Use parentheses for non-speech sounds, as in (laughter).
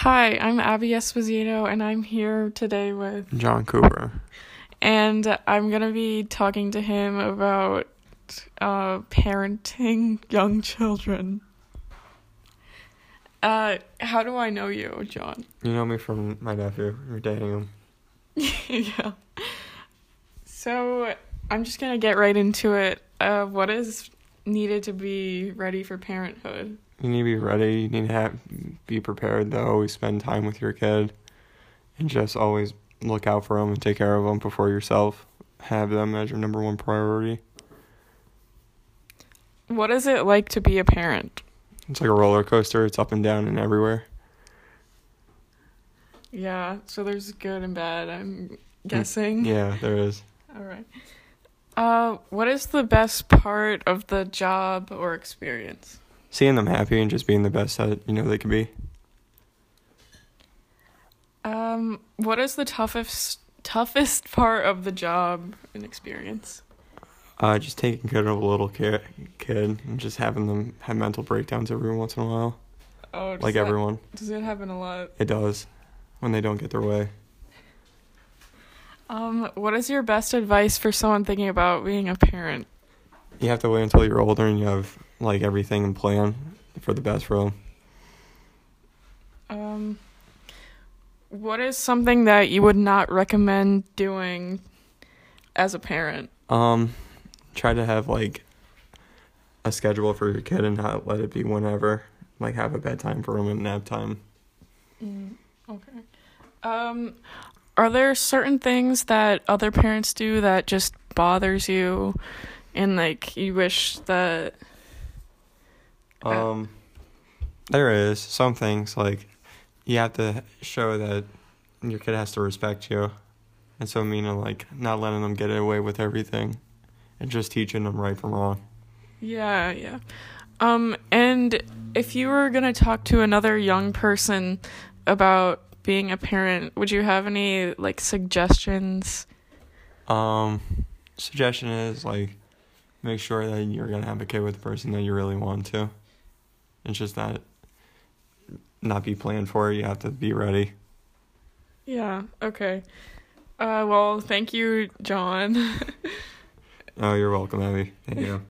Hi, I'm Abby Esposito, and I'm here today with, John Cooper. and I'm gonna be talking to him about uh, parenting young children. Uh, how do I know you, John? You know me from my nephew. You're dating him. (laughs) yeah. So I'm just gonna get right into it. Uh, what is needed to be ready for parenthood? You need to be ready. You need to have, be prepared to always spend time with your kid, and just always look out for them and take care of them before yourself. Have them as your number one priority. What is it like to be a parent? It's like a roller coaster. It's up and down and everywhere. Yeah, so there's good and bad, I'm guessing. Yeah, there is. (laughs) All right. Uh, what is the best part of the job or experience? Seeing them happy and just being the best that you know they can be. Um, what is the toughest toughest (laughs) part of the job and experience? Uh, just taking care of a little kid, kid, and just having them have mental breakdowns every once in a while, Oh, like that- everyone. Does it happen a lot? It does, when they don't get their way. Um, what is your best advice for someone thinking about being a parent? You have to wait until you're older and you have like everything in plan for the best them. Um, what is something that you would not recommend doing as a parent? Um, try to have like a schedule for your kid and not let it be whenever. Like have a bedtime for them and nap time. Mm, okay. Um, are there certain things that other parents do that just bothers you, and like you wish that? Um, there is some things like you have to show that your kid has to respect you, and so meaning like not letting them get away with everything, and just teaching them right from wrong. Yeah, yeah. Um, and if you were gonna talk to another young person about being a parent, would you have any like suggestions? Um, suggestion is like make sure that you're gonna have a kid with the person that you really want to. It's just that not be planned for. You have to be ready. Yeah. Okay. Uh, well, thank you, John. (laughs) Oh, you're welcome, Abby. Thank you.